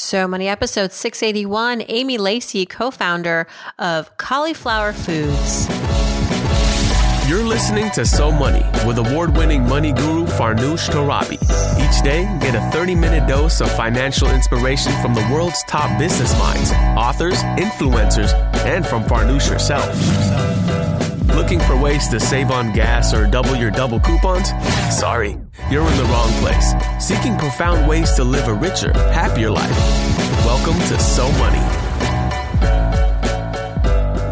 So Money episode 681, Amy Lacey, co founder of Cali'flour Foods. You're listening to So Money with award winning money guru Farnoosh Torabi. Each day, get a 30 minute dose of financial inspiration from the world's top business minds, authors, influencers, and from Farnoosh herself. Looking for ways to save on gas or double your double coupons? Sorry, you're in the wrong place. Seeking profound ways to live a richer, happier life. Welcome to So Money.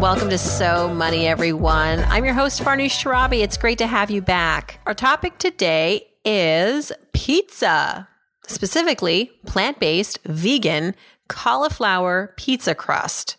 Welcome to So Money, everyone. I'm your host, Farnoosh Torabi. It's great to have you back. Our topic today is pizza, specifically plant based, vegan, cauliflower pizza crust.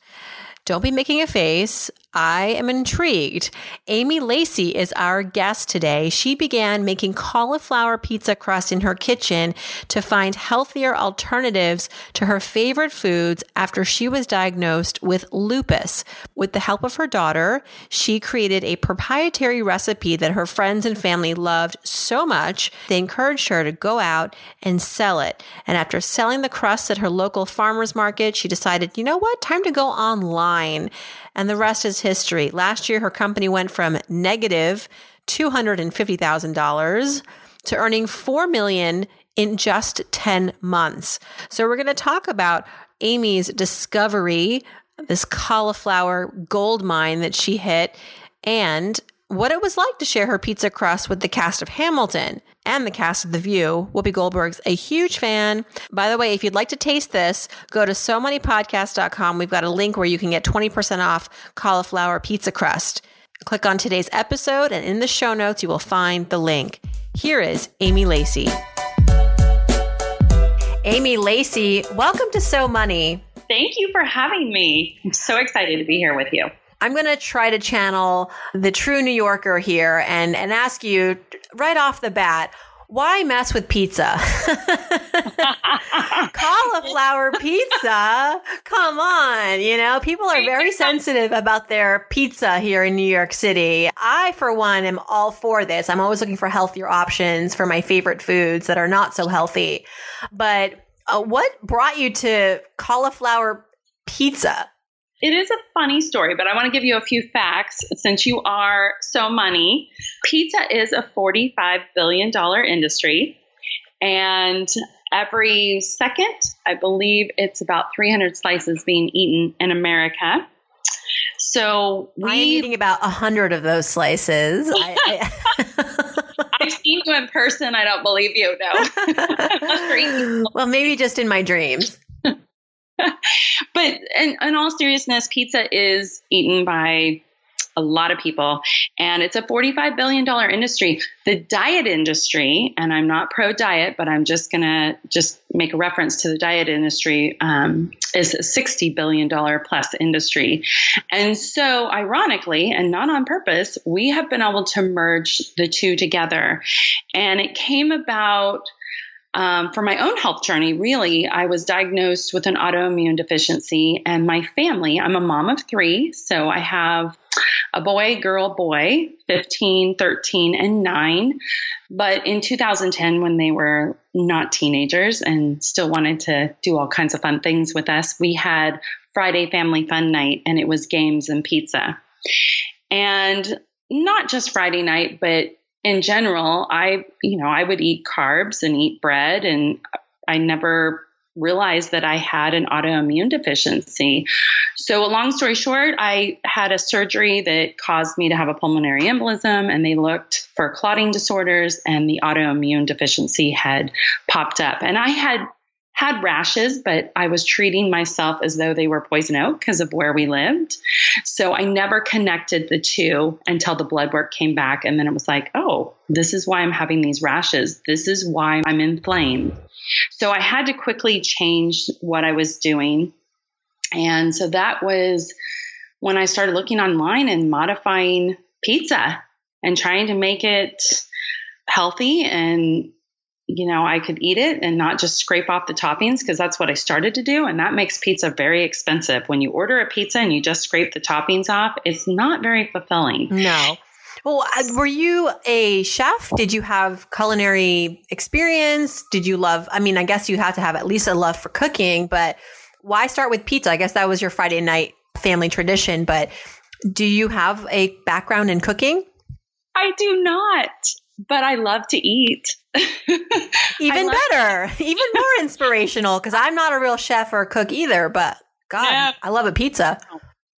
Don't be making a face. I am intrigued. Amy Lacey is our guest today. She began making cauliflower pizza crust in her kitchen to find healthier alternatives to her favorite foods after she was diagnosed with lupus. With the help of her daughter, she created a proprietary recipe that her friends and family loved so much, they encouraged her to go out and sell it. And after selling the crust at her local farmer's market, she decided, you know what? Time to go online and the rest is history. Last year, her company went from negative $250,000 to earning 4 million in just 10 months. So we're going to talk about Amy's discovery, this cauliflower gold mine that she hit, and what it was like to share her pizza crust with the cast of Hamilton and the cast of The View. Whoopi Goldberg's a huge fan. By the way, if you'd like to taste this, go to so many moneypodcast.com. We've got a link where you can get 20% off cauliflower pizza crust. Click on today's episode, and in the show notes, you will find the link. Here is Amy Lacey. Amy Lacey, welcome to So Money. Thank you for having me. I'm so excited to be here with you. I'm going to try to channel the true New Yorker here and, and ask you right off the bat, why mess with pizza? Cauliflower pizza? Come on. You know, people are very sensitive about their pizza here in New York City. I, for one, am all for this. I'm always looking for healthier options for my favorite foods that are not so healthy. But uh, what brought you to cauliflower pizza? It is a funny story, but I want to give you a few facts since you are so money. Pizza is a $45 billion industry, and every second, I believe it's about 300 slices being eaten in America. So we, I'm eating about a hundred of those slices. I, I, I've seen you in person. I don't believe you. No. well, maybe just in my dreams. but in, in all seriousness, pizza is eaten by a lot of people and it's a $45 billion industry. The diet industry and i'm not pro diet but i'm just to just make a reference to the diet industry um, is a $60 billion plus industry. And so ironically and not on purpose we have been able to merge the two together. And it came about um, for my own health journey, really, I was diagnosed with an autoimmune deficiency, and my family, I'm a mom of three, so I have a boy, girl, boy, 15, 13, and 9. But in 2010, when they were not teenagers and still wanted to do all kinds of fun things with us, we had Friday family fun night, and it was games and pizza. And not just Friday night, but in general, I, you know, I would eat carbs and eat bread, and I never realized that I had an autoimmune deficiency. So, a long story short, I had a surgery that caused me to have a pulmonary embolism, and they looked for clotting disorders, and the autoimmune deficiency had popped up. And I had had rashes, but I was treating myself as though they were poison oak because of where we lived. So I never connected the two until the blood work came back. And then it was like, oh, this is why I'm having these rashes. This is why I'm inflamed. So I had to quickly change what I was doing. And so that was when I started looking online and modifying pizza and trying to make it healthy and you know, I could eat it and not just scrape off the toppings because that's what I started to do. And that makes pizza very expensive. When you order a pizza and you just scrape the toppings off, it's not very fulfilling. No. Well, uh, were you a chef? Did you have culinary experience? Did you love, I mean, I guess you have to have at least a love for cooking, but why start with pizza? I guess that was your Friday night family tradition, but do you have a background in cooking? I do not, but I love to eat. Even love- better, even more inspirational because I'm not a real chef or cook either, but God. I love a pizza.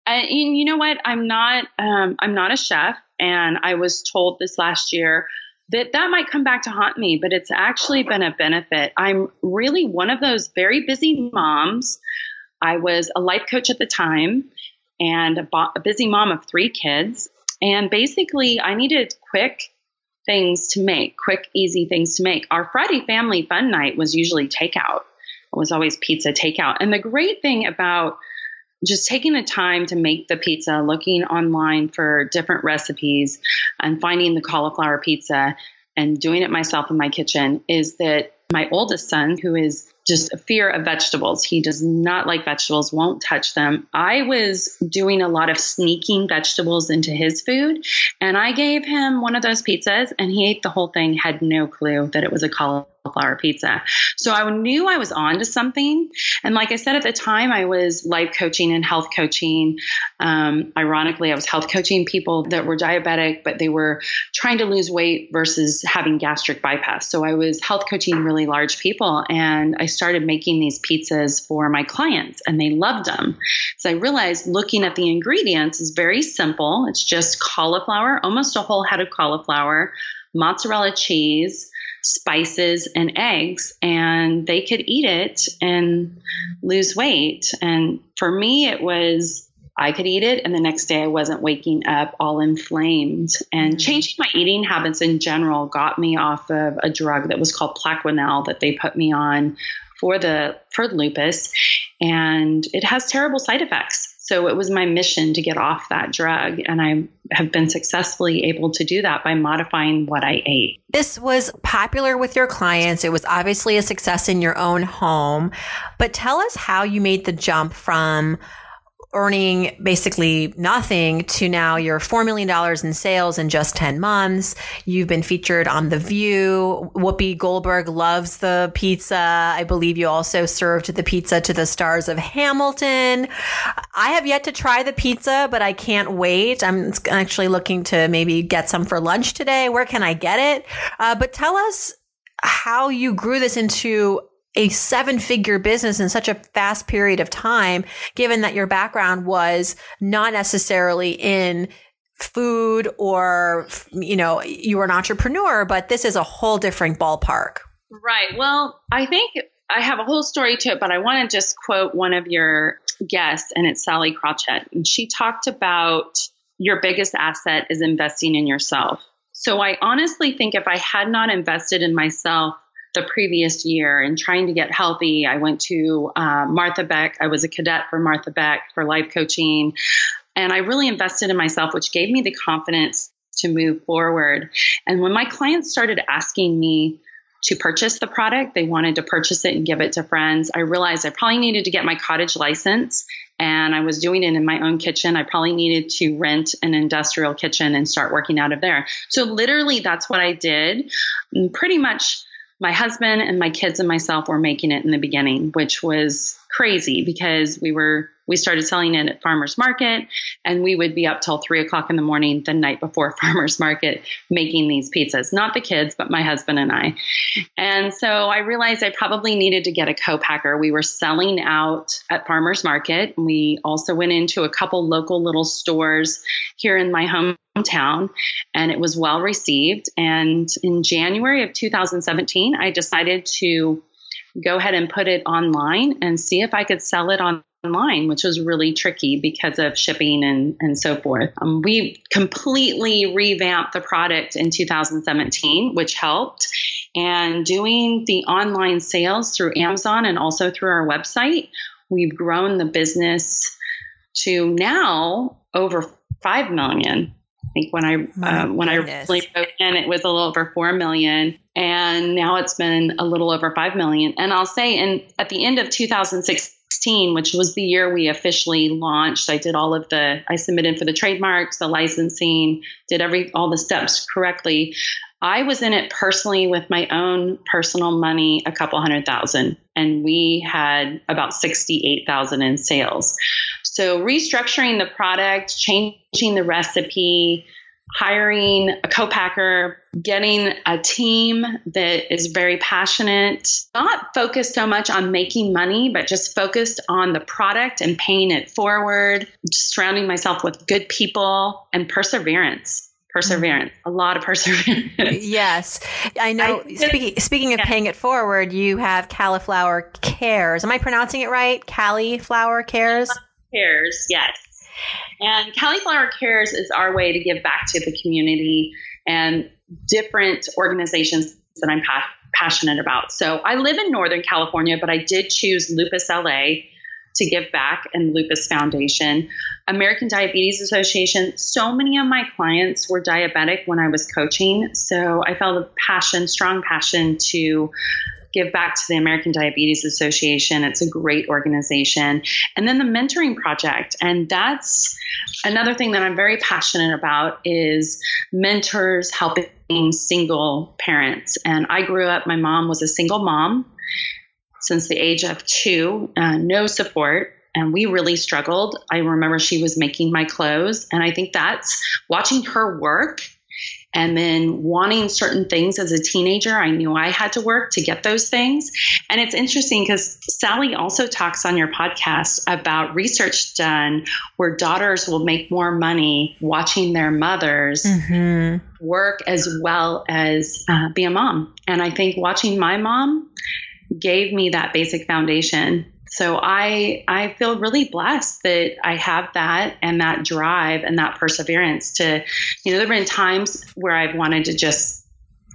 And you know what? I'm not. Um, I'm not a chef, and I was told this last year that that might come back to haunt me, but it's actually been a benefit. I'm really one of those very busy moms. I was a life coach at the time and a, bo- a busy mom of three kids. And basically, I needed quick things to make, quick, easy things to make. Our Friday family fun night was usually takeout. It was always pizza takeout. And the great thing about just taking the time to make the pizza, looking online for different recipes and finding the cauliflower pizza and doing it myself in my kitchen is that my oldest son, who is just a fear of vegetables. He does not like vegetables, won't touch them. I was doing a lot of sneaking vegetables into his food, and I gave him one of those pizzas, and he ate the whole thing, had no clue that it was a cauliflower pizza. So I knew I was on to something. And like I said at the time, I was life coaching and health coaching. Um, ironically, I was health coaching people that were diabetic, but they were trying to lose weight versus having gastric bypass. So I was health coaching really large people, and I started making these pizzas for my clients, and they loved them. So I realized looking at the ingredients is very simple. It's just cauliflower, almost a whole head of cauliflower, mozzarella cheese spices and eggs and they could eat it and lose weight. And for me, it was I could eat it, and the next day I wasn't waking up all inflamed. And mm-hmm. changing my eating habits in general got me off of a drug that was called Plaquenil that they put me on for the for lupus, and it has terrible side effects. So it was my mission to get off that drug. And I have been successfully able to do that by modifying what I ate. This was popular with your clients. It was obviously a success in your own home. But tell us how you made the jump from earning basically nothing to now you're $4 million in sales in just 10 months. You've been featured on The View. Whoopi Goldberg loves the pizza. I believe you also served the pizza to the stars of Hamilton. I have yet to try the pizza, but I can't wait. I'm actually looking to maybe get some for lunch today. Where can I get it? Uh, but tell us how you grew this into a seven figure business in such a fast period of time, given that your background was not necessarily in food or, you know, you were an entrepreneur, but this is a whole different ballpark. Right. Well, I think I have a whole story to it, but I want to just quote one of your guests, and it's Sallie Krawcheck. And she talked about your biggest asset is investing in yourself. So I honestly think if I had not invested in myself, the previous year and trying to get healthy. I went to uh, Martha Beck. I was a cadet for Martha Beck for life coaching. And I really invested in myself, which gave me the confidence to move forward. And when my clients started asking me, to purchase the product. They wanted to purchase it and give it to friends. I realized I probably needed to get my cottage license and I was doing it in my own kitchen. I probably needed to rent an industrial kitchen and start working out of there. So, literally, that's what I did. Pretty much my husband and my kids and myself were making it in the beginning, which was crazy because we were we started selling it at farmers market and we would be up till three o'clock in the morning the night before farmers market making these pizzas. Not the kids but my husband and i. And so i realized i probably needed to get a co-packer. We were selling out at farmers market. We also went into a couple local little stores here in my hometown and it was well received. And in january of 2017 i decided to go ahead and put it online and see if I could sell it on online, which was really tricky because of shipping and, and so forth. Um, we completely revamped the product in 2017, which helped. And doing the online sales through Amazon and also through our website, we've grown the business to now over 5 million. I think when I uh, when goodness. I really broke in, it was a little over four million, and now it's been a little over five million. And I'll say, in at the end of 2016 2016, which was the year we officially launched, I did all of the, I submitted for the trademarks, the licensing, did every, all the steps correctly. I was in it personally with my own personal money, a couple hundred thousand, and we had about 68,000 in sales. So restructuring the product, changing the recipe, hiring a co-packer, getting a team that is very passionate, not focused so much on making money, but just focused on the product and paying it forward, surrounding myself with good people and perseverance. Perseverance. A lot of perseverance. Yes. I know I, speaking, speaking of yeah. paying it forward you have Cali'flour Cares. Am i pronouncing it right? Cali'flour Cares? Cares yes and Cali'flour Cares is our way to give back to the community and different organizations that i'm pa- passionate about so i live in northern california but i did choose lupus la to give back and Lupus Foundation, American Diabetes Association. So many of my clients were diabetic when I was coaching. So I felt a passion, strong passion to give back to the American Diabetes Association. It's a great organization. And then the mentoring project. And that's another thing that I'm very passionate about is mentors helping single parents. And I grew up, my mom was a single mom since the age of two, uh, no support. And we really struggled. I remember she was making my clothes. And I think that's watching her work and then wanting certain things as a teenager. I knew I had to work to get those things. And it's interesting because Sallie also talks on your podcast about research done where daughters will make more money watching their mothers mm-hmm. work as well as uh, be a mom. And I think watching my mom gave me that basic foundation. So I I feel really blessed that I have that and that drive and that perseverance to, you know, there've been times where I've wanted to just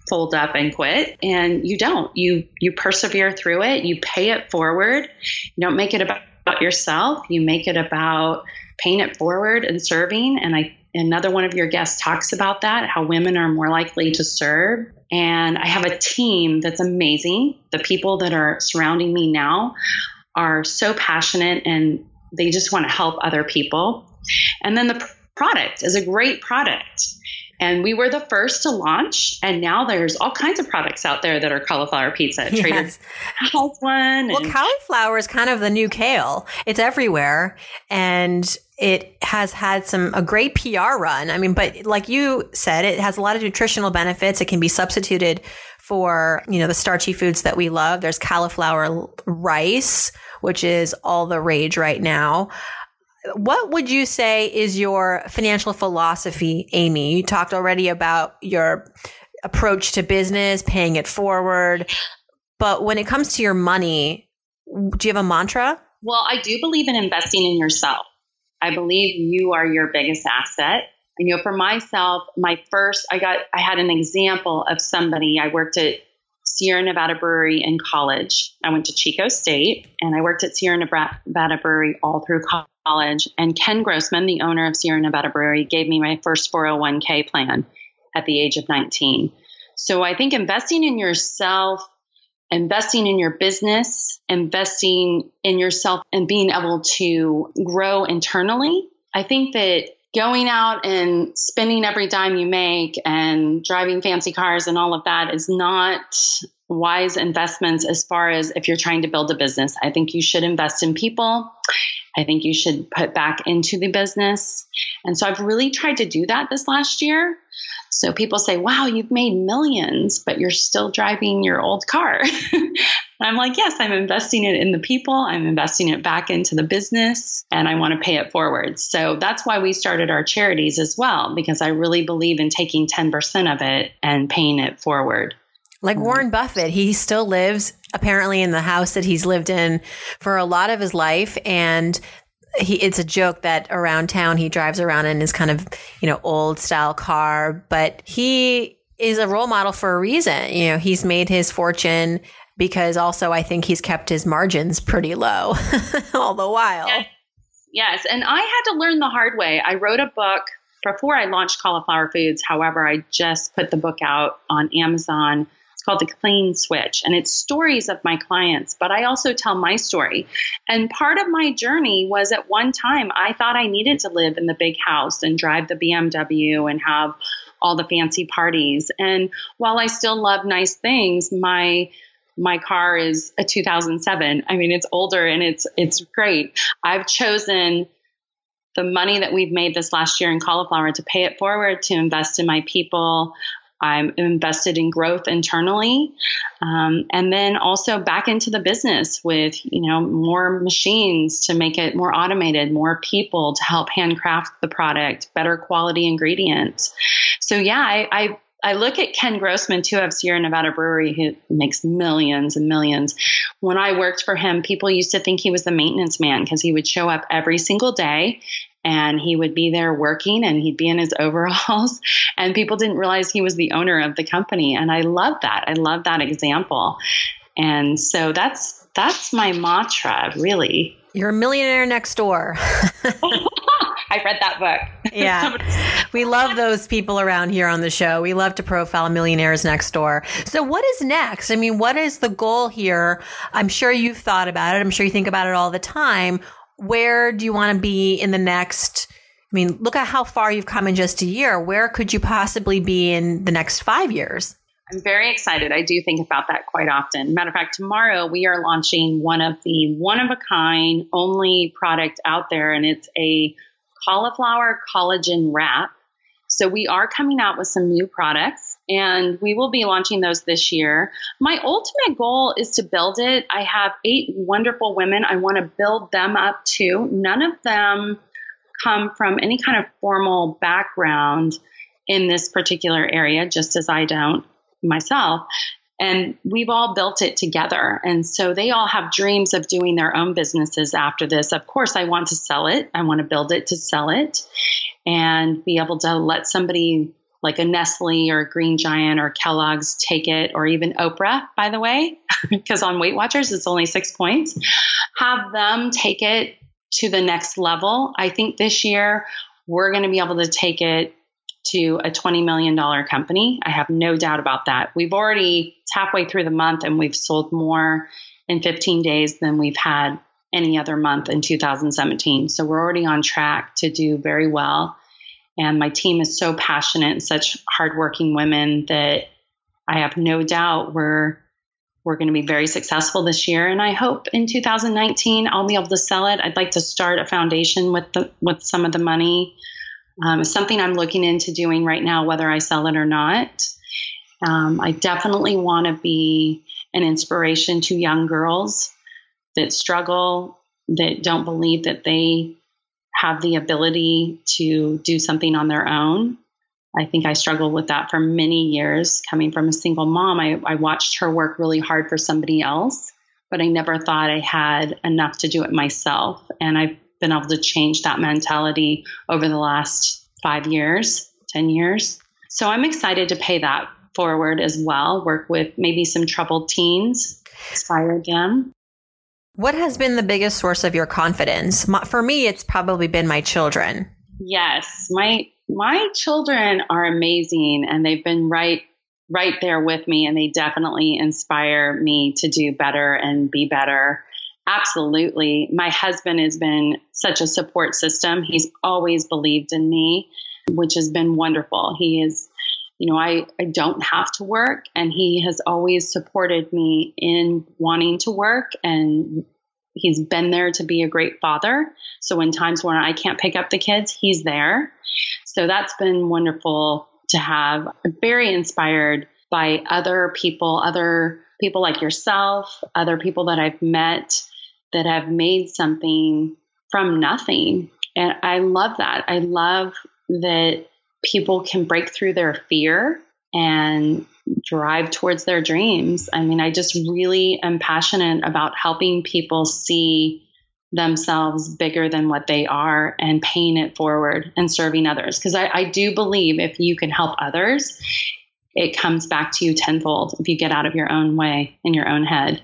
fold up and quit and you don't. You you persevere through it, you pay it forward. You don't make it about yourself, you make it about paying it forward and serving and I another one of your guests talks about that how women are more likely to serve and I have a team that's amazing. The people that are surrounding me now are so passionate and they just want to help other people. And then the product is a great product. And we were the first to launch, and now there's all kinds of products out there that are cauliflower pizza. Yes. Trader has one. Well, cauliflower is kind of the new kale. It's everywhere, and it has had some a great PR run. I mean, but like you said, it has a lot of nutritional benefits. It can be substituted for, you know, the starchy foods that we love. There's cauliflower rice, which is all the rage right now. What would you say is your financial philosophy, Amy? You talked already about your approach to business, paying it forward. But when it comes to your money, do you have a mantra? Well, I do believe in investing in yourself. I believe you are your biggest asset. You know, for myself, my first, I got, I had an example of somebody. I worked at Sierra Nevada Brewery in college. I went to Chico State and I worked at Sierra Nevada Brewery all through college. And Ken Grossman, the owner of Sierra Nevada Brewery, gave me my first 401k plan at the age of 19. So I think investing in yourself investing in your business, investing in yourself, and being able to grow internally. I think that going out and spending every dime you make and driving fancy cars and all of that is not wise investments as far as if you're trying to build a business. I think you should invest in people. I think you should put back into the business. And so I've really tried to do that this last year. So people say, wow, you've made millions, but you're still driving your old car. I'm like, yes, I'm investing it in the people. I'm investing it back into the business and I want to pay it forward. So that's why we started our charities as well, because I really believe in taking 10% of it and paying it forward. Like mm. Warren Buffett, he still lives apparently in the house that he's lived in for a lot of his life. And he it's a joke that around town he drives around in his kind of you know old style car but he is a role model for a reason you know he's made his fortune because also i think he's kept his margins pretty low all the while yes. yes and i had to learn the hard way i wrote a book before i launched Cali'flour Foods however i just put the book out on amazon It's called the Clean Switch, and it's stories of my clients, but I also tell my story. And part of my journey was at one time I thought I needed to live in the big house and drive the BMW and have all the fancy parties. And while I still love nice things, my my car is a 2007. I mean, it's older and it's it's great. I've chosen the money that we've made this last year in cauliflower to pay it forward to invest in my people. I'm invested in growth internally, um, and then also back into the business with you know more machines to make it more automated, more people to help handcraft the product, better quality ingredients. So yeah, I, I I look at Ken Grossman too of Sierra Nevada Brewery, who makes millions and millions. When I worked for him, people used to think he was the maintenance man because he would show up every single day and he would be there working and he'd be in his overalls. And people didn't realize he was the owner of the company. And i love that. I love that example. And so that's that's my mantra really. You're a millionaire next door I read that book. Yeah. we love those people around here on the show. We love to profile millionaires next door. So what is next? I mean, what is the goal here? I'm sure you've thought about it. I'm sure you think about it all the time where do you want to be in the next? I mean, look at how far you've come in just a year. Where could you possibly be in the next five years? I'm very excited. I do think about that quite often. Matter of fact, tomorrow we are launching one of the one of a kind only product out there, and it's a cauliflower collagen wrap. So we are coming out with some new products and we will be launching those this year. My ultimate goal is to build it. I have eight wonderful women. I want to build them up too. None of them come from any kind of formal background in this particular area, just as I don't myself. And we've all built it together. And so they all have dreams of doing their own businesses after this. Of course, I want to sell it. I want to build it to sell it and be able to let somebody like a Nestle or a Green Giant or Kellogg's take it, or even Oprah, by the way, because on Weight Watchers it's only six points. Have them take it to the next level. I think this year we're going to be able to take it to a $20 million company. I have no doubt about that. We've already, it's halfway through the month and we've sold more in 15 days than we've had any other month in 2017. So we're already on track to do very well. And my team is so passionate and such hardworking women that I have no doubt we're we're going to be very successful this year. And I hope in 2019 I'll be able to sell it. I'd like to start a foundation with the with some of the money. Um, something I'm looking into doing right now, whether I sell it or not. Um, I definitely want to be an inspiration to young girls that struggle, that don't believe that they have the ability to do something on their own. I think I struggled with that for many years. Coming from a single mom, I, I watched her work really hard for somebody else, but I never thought I had enough to do it myself. And I've been able to change that mentality over the last five years, 10 years. So I'm excited to pay that forward as well, work with maybe some troubled teens, inspire them. What has been the biggest source of your confidence? For me, it's probably been my children. Yes, my my children are amazing and they've been right right there with me and they definitely inspire me to do better and be better. Absolutely. My husband has been such a support system. He's always believed in me, which has been wonderful. He is you know, I, I don't have to work. And he has always supported me in wanting to work. And he's been there to be a great father. So in times when I can't pick up the kids, he's there. So that's been wonderful to have. very inspired by other people, other people like yourself, other people that I've met that have made something from nothing. And I love that. I love that people can break through their fear and drive towards their dreams. I mean, I just really am passionate about helping people see themselves bigger than what they are and paying it forward and serving others. Because I, I, do believe if you can help others, it comes back to you tenfold if you get out of your own way in your own head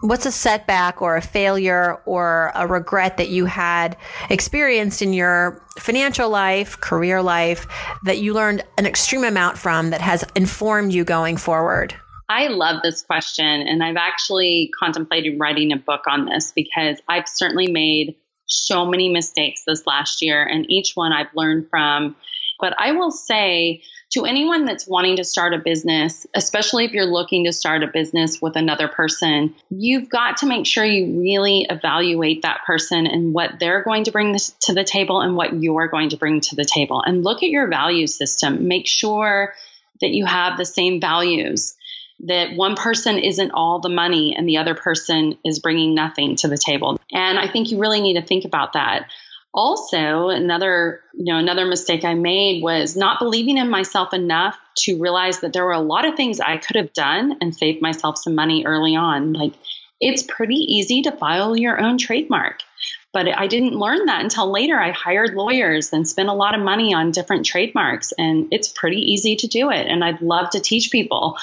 what's a setback or a failure or a regret that you had experienced in your financial life, career life that you learned an extreme amount from that has informed you going forward? I love this question. And I've actually contemplated writing a book on this because I've certainly made so many mistakes this last year, and each one I've learned from. But I will say to anyone that's wanting to start a business, especially if you're looking to start a business with another person, you've got to make sure you really evaluate that person and what they're going to bring to the table and what you're going to bring to the table. And look at your value system. Make sure that you have the same values that one person isn't all the money and the other person is bringing nothing to the table. And I think you really need to think about that. Also, another, you know, another mistake I made was not believing in myself enough to realize that there were a lot of things I could have done and saved myself some money early on. Like it's pretty easy to file your own trademark. But I didn't learn that until later. I hired lawyers and spent a lot of money on different trademarks, and it's pretty easy to do it. And I'd love to teach people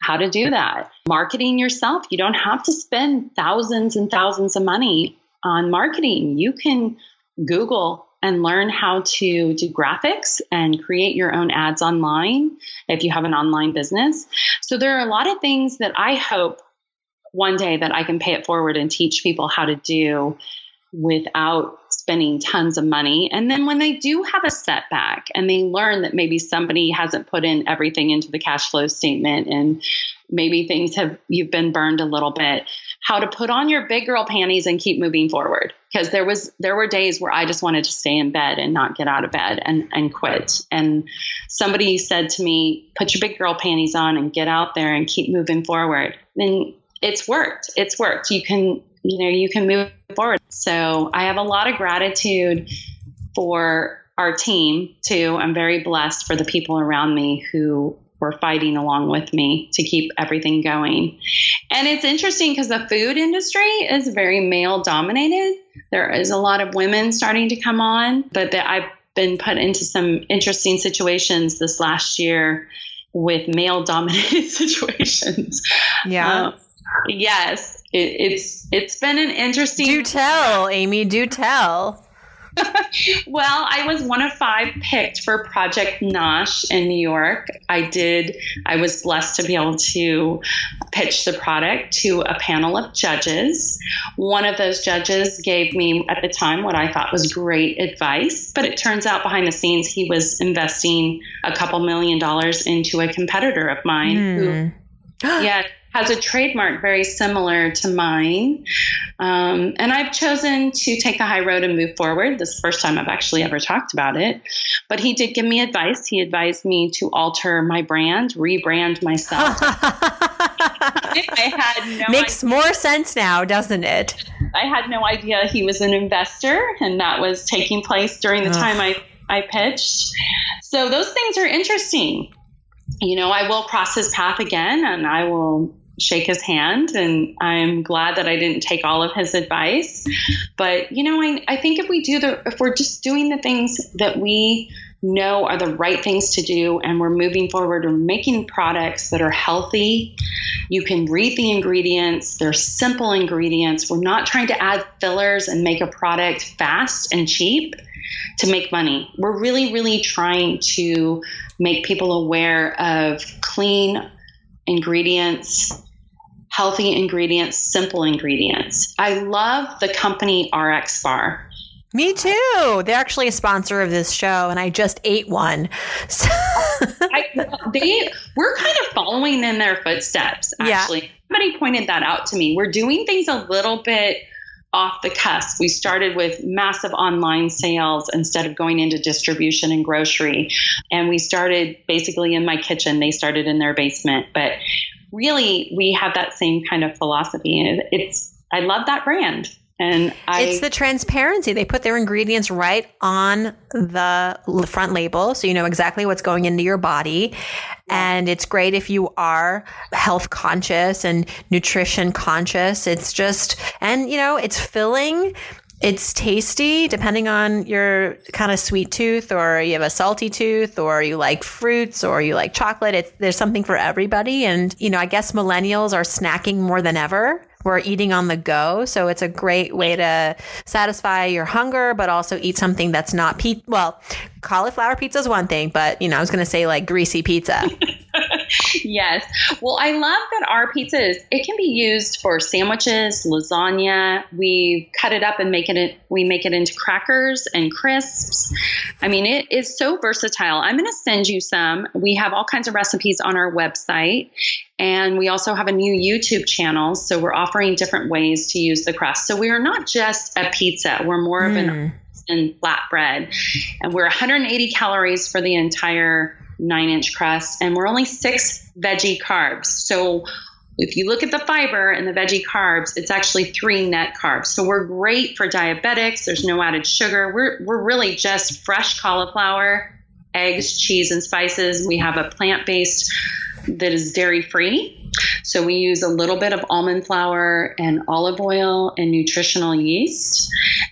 how to do that. Marketing yourself, you don't have to spend thousands and thousands of money on marketing. You can Google and learn how to do graphics and create your own ads online if you have an online business. So there are a lot of things that I hope one day that I can pay it forward and teach people how to do without spending tons of money. And then when they do have a setback and they learn that maybe somebody hasn't put in everything into the cash flow statement and maybe things have you've been burned a little bit, how to put on your big girl panties and keep moving forward. Because there was there were days where I just wanted to stay in bed and not get out of bed and, and quit. And somebody said to me, put your big girl panties on and get out there and keep moving forward. And it's worked. It's worked. You can you know, you can move forward. So I have a lot of gratitude for our team too. I'm very blessed for the people around me who were fighting along with me to keep everything going. And it's interesting because the food industry is very male dominated. There is a lot of women starting to come on, but the, I've been put into some interesting situations this last year with male dominated situations. Yeah. Um, yes it, it's it's been an interesting. Do tell, Amy. Do tell. well, I was one of five picked for Project Nosh in New York. I did, I was blessed to be able to pitch the product to a panel of judges. One of those judges gave me, at the time, what I thought was great advice, but it turns out behind the scenes, he was investing a couple million dollars into a competitor of mine mm. who, hmm. yeah, has a trademark very similar to mine. Um, and I've chosen to take the high road and move forward. This is the first time I've actually ever talked about it. But he did give me advice. He advised me to alter my brand, rebrand myself. I had no Makes idea. more sense now, doesn't it? I had no idea he was an investor, and that was taking place during the Ugh. time I, I pitched. So those things are interesting you know, I will cross his path again and I will shake his hand and I'm glad that I didn't take all of his advice. But, you know, I, I think if we do the, if we're just doing the things that we know are the right things to do and we're moving forward we're making products that are healthy you can read the ingredients. They're simple ingredients. We're not trying to add fillers and make a product fast and cheap to make money. We're really really trying to make people aware of clean ingredients healthy ingredients, simple ingredients. I love the company RX Bar. Me too. They're actually a sponsor of this show, and I just ate one. So I, they we're kind of following in their footsteps. Actually, yeah. somebody pointed that out to me. We're doing things a little bit off the cusp. We started with massive online sales instead of going into distribution and grocery, and we started basically in my kitchen. They started in their basement, but really we have that same kind of philosophy. It's I love that brand. And I, it's the transparency. They put their ingredients right on the front label, so you know exactly what's going into your body. And it's great if you are health conscious and nutrition conscious. It's just, and you know, it's filling it's tasty depending on your kind of sweet tooth or you have a salty tooth or you like fruits or you like chocolate. It's, there's something for everybody. And, you know, I guess millennials are snacking more than ever. We're eating on the go. So it's a great way to satisfy your hunger, but also eat something that's not pizza. Well, cauliflower pizza is one thing, but, you know, I was going to say like greasy pizza. yes. Well, I love that our pizza is, it can be used for sandwiches, lasagna. We cut it up and make it, we make it into crackers and crisps. I mean, it is so versatile. I'm going to send you some. We have all kinds of recipes on our website. And we also have a new YouTube channel. So we're offering different ways to use the crust. So we are not just a pizza, we're more of an hmm. and flatbread. And we're 180 calories for the entire nine inch crust, and we're only six veggie carbs. So if you look at the fiber and the veggie carbs, it's actually three net carbs. So we're great for diabetics. There's no added sugar. We're, we're really just fresh cauliflower, eggs, cheese, and spices. We have a plant based that is dairy free. So we use a little bit of almond flour and olive oil and nutritional yeast.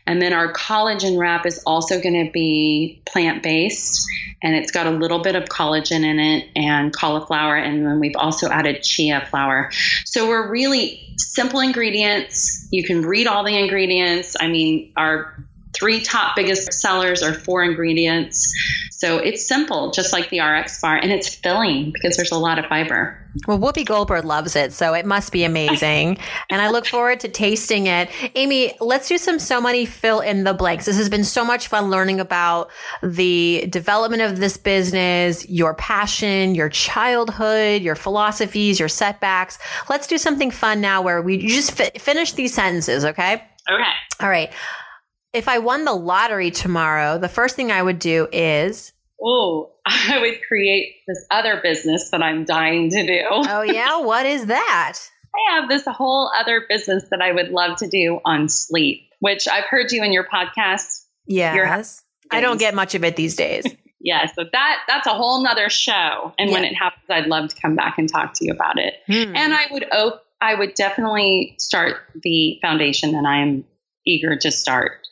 And then our collagen wrap is also going to be plant based and it's got a little bit of collagen in it and cauliflower. And then we've also added chia flour. So we're really simple ingredients. You can read all the ingredients. I mean, our three top biggest sellers are four ingredients. So it's simple, just like the RX bar, and it's filling because there's a lot of fiber. Well, Whoopi Goldberg loves it, so it must be amazing. and I look forward to tasting it. Amy, let's do some So Money fill in the blanks. This has been so much fun learning about the development of this business, your passion, your childhood, your philosophies, your setbacks. Let's do something fun now where we just fi- finish these sentences, okay? Okay. All right if I won the lottery tomorrow, the first thing I would do is. Oh, I would create this other business that I'm dying to do. Oh, yeah? what is that? I have this whole other business that I would love to do on sleep, which I've heard you in your podcast. Yes. I don't get much of it these days. yeah, so that that's a whole nother show. And yeah. when it happens, I'd love to come back and talk to you about it. Hmm. And I would op- I would definitely start the foundation that I am eager to start.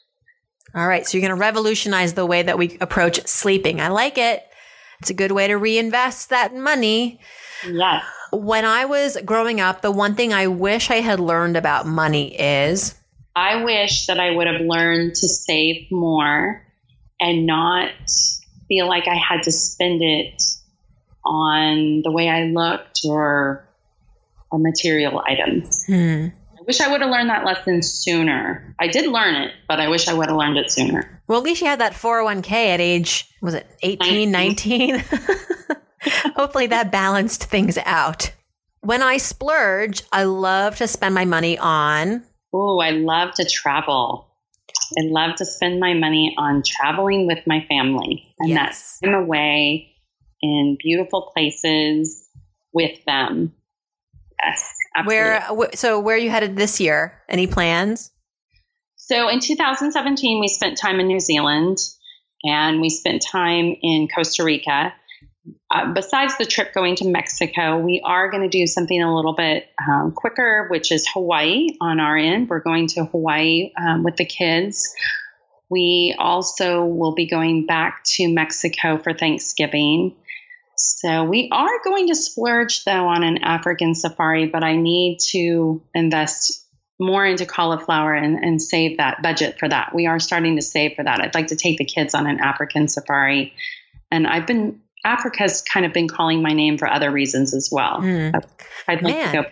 All right. So you're going to revolutionize the way that we approach sleeping. I like it. It's a good way to reinvest that money. Yes. When I was growing up, the one thing I wish I had learned about money is I wish that I would have learned to save more and not feel like I had to spend it on the way I looked or, or material items. Hmm wish I would have learned that lesson sooner. I did learn it, but I wish I would have learned it sooner. Well, at least you had that 401k at age, was it 18, 19? 19? Hopefully that balanced things out. When I splurge, I love to spend my money on. Oh, I love to travel. I love to spend my money on traveling with my family. And yes. that's time away in beautiful places with them. Yes. Absolutely. Where so where are you headed this year? Any plans? So in 2017, we spent time in New Zealand and we spent time in Costa Rica. Uh, besides the trip going to Mexico, we are going to do something a little bit um, quicker, which is Hawaii on our end. We're going to Hawaii um, with the kids. We also will be going back to Mexico for Thanksgiving. So we are going to splurge though on an African safari, but I need to invest more into cauliflower and, and save that budget for that. We are starting to save for that. I'd like to take the kids on an African safari. And I've been Africa's kind of been calling my name for other reasons as well. Mm. I'd like Man. to go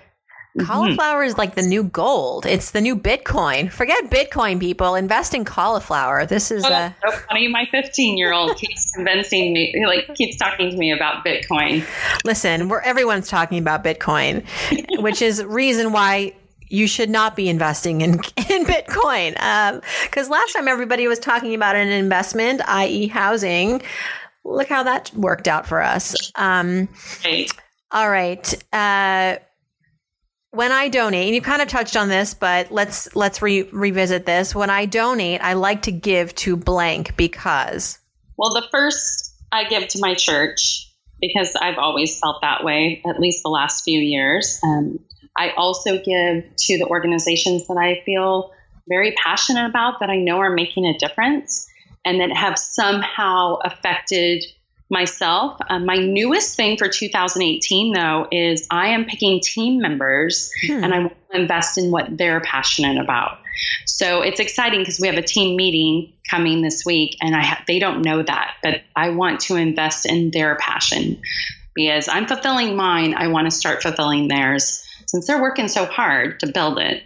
Mm-hmm. Cauliflower is like the new gold. It's the new Bitcoin. Forget Bitcoin, people. Invest in cauliflower. This is oh, uh, so funny. My 15 year old keeps convincing me, like keeps talking to me about Bitcoin. Listen, we're everyone's talking about Bitcoin, which is reason why you should not be investing in in Bitcoin. Because um, last time everybody was talking about an investment, i.e., housing. Look how that worked out for us. Um. All right. Uh, when I donate, and you kind of touched on this, but let's let's re- revisit this. When I donate, I like to give to blank because. Well, the first I give to my church because I've always felt that way, at least the last few years. Um, I also give to the organizations that I feel very passionate about, that I know are making a difference, and that have somehow affected myself. Um, my newest thing for 2018, though, is I am picking team members hmm. and I want to invest in what they're passionate about. So it's exciting because we have a team meeting coming this week, and I ha- they don't know that, but I want to invest in their passion. because I'm fulfilling mine. I want to start fulfilling theirs since they're working so hard to build it.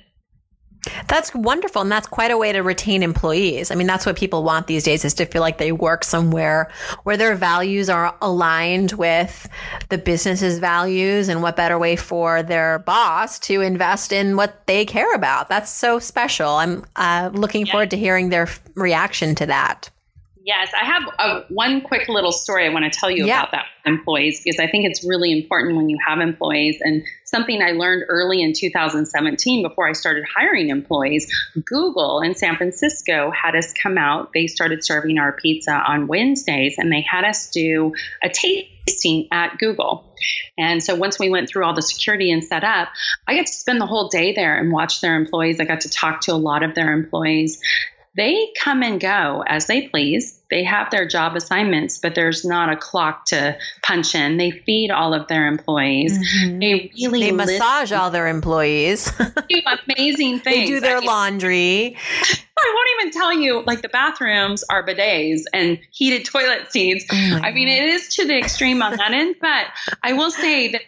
That's wonderful. And that's quite a way to retain employees. I mean, that's what people want these days is to feel like they work somewhere where their values are aligned with the business's values and what better way for their boss to invest in what they care about. That's so special. I'm uh, looking yeah. forward to hearing their reaction to that. Yes, I have a, one quick little story I want to tell you yeah. about that employees because I think it's really important when you have employees and something I learned early in 2017 before I started hiring employees. Google in San Francisco had us come out. They started serving our pizza on Wednesdays and they had us do a tasting at Google. And so once we went through all the security and set up, I got to spend the whole day there and watch their employees. I got to talk to a lot of their employees they come and go as they please. They have their job assignments, but there's not a clock to punch in. They feed all of their employees. Mm-hmm. They really they massage all their employees. do amazing things. they do their I laundry. I won't even tell you, like the bathrooms are bidets and heated toilet seats. Oh I mean, it is to the extreme on that end, but I will say that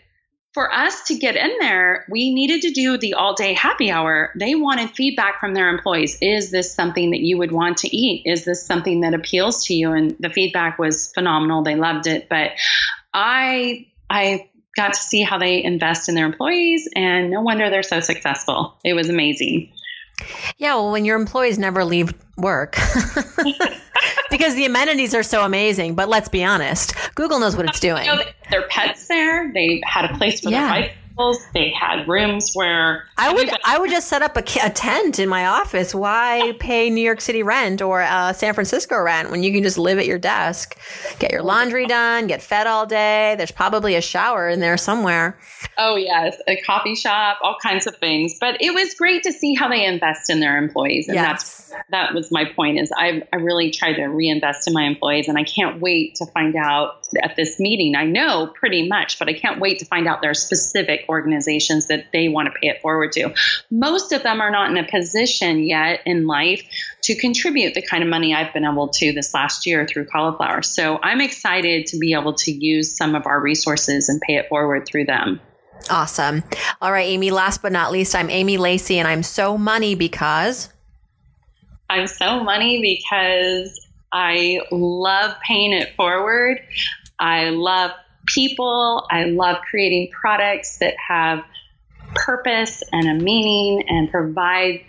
for us to get in there, we needed to do the all day happy hour. They wanted feedback from their employees. Is this something that you would want to eat? Is this something that appeals to you? And the feedback was phenomenal. They loved it. But I, I got to see how they invest in their employees, and no wonder they're so successful. It was amazing. Yeah, well, when your employees never leave work because the amenities are so amazing. But let's be honest, Google knows what it's doing. You know, their pets there. They had a place for yeah. their bicycles. They had rooms where I would I would just set up a, a, tent in my office. Why pay New York City rent or uh, San Francisco rent when you can just live at your desk, get your laundry done, get fed all day? There's probably a shower in there somewhere. Oh yes, a coffee shop, all kinds of things. But it was great to see how they invest in their employees, and yes. that's that was my point. Is I I really try to reinvest in my employees, and I can't wait to find out at this meeting. I know pretty much, but I can't wait to find out their specific organizations that they want to pay it forward to. Most of them are not in a position yet in life to contribute the kind of money I've been able to this last year through Cali'flour. So I'm excited to be able to use some of our resources and pay it forward through them. Awesome. All right, Amy, last but not least, I'm Amy Lacey and I'm so money because I'm so money because I love paying it forward. I love people. I love creating products that have purpose and a meaning and provide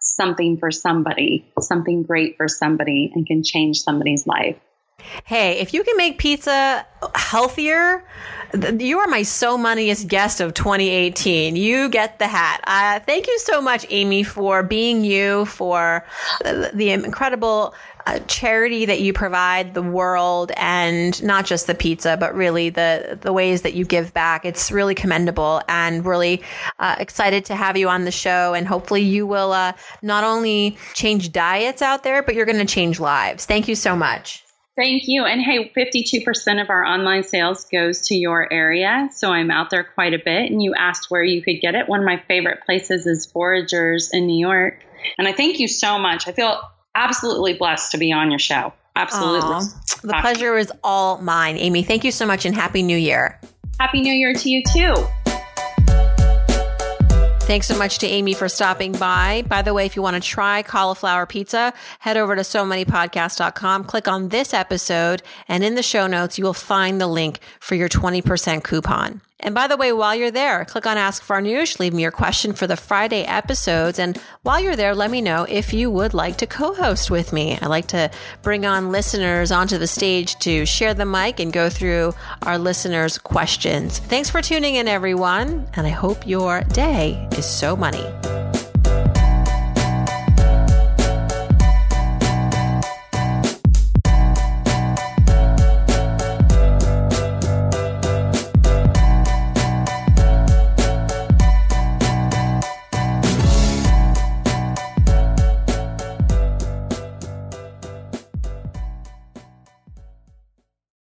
something for somebody, something great for somebody, and can change somebody's life. Hey, if you can make pizza healthier, you are my so moneyest guest of 2018. You get the hat. Uh, thank you so much, Amy, for being you, for the incredible uh, charity that you provide the world and not just the pizza, but really the, the ways that you give back. It's really commendable and really uh, excited to have you on the show. And hopefully you will uh, not only change diets out there, but you're going to change lives. Thank you so much. Thank you. And hey, 52% of our online sales goes to your area. So I'm out there quite a bit. And you asked where you could get it. One of my favorite places is Foragers in New York. And I thank you so much. I feel absolutely blessed to be on your show. Absolutely. Aww. The pleasure is all mine. Amy, thank you so much and Happy New Year. Happy New Year to you too. Thanks so much to Amy for stopping by. By the way, if you want to try Cali'flour pizza, head over to so moneypodcast.com, click on this episode, and in the show notes, you will find the link for your 20% coupon. And by the way, while you're there, click on Ask Farnoosh, leave me your question for the Friday episodes. And while you're there, let me know if you would like to co host with me. I like to bring on listeners onto the stage to share the mic and go through our listeners' questions. Thanks for tuning in, everyone. And I hope your day is so money.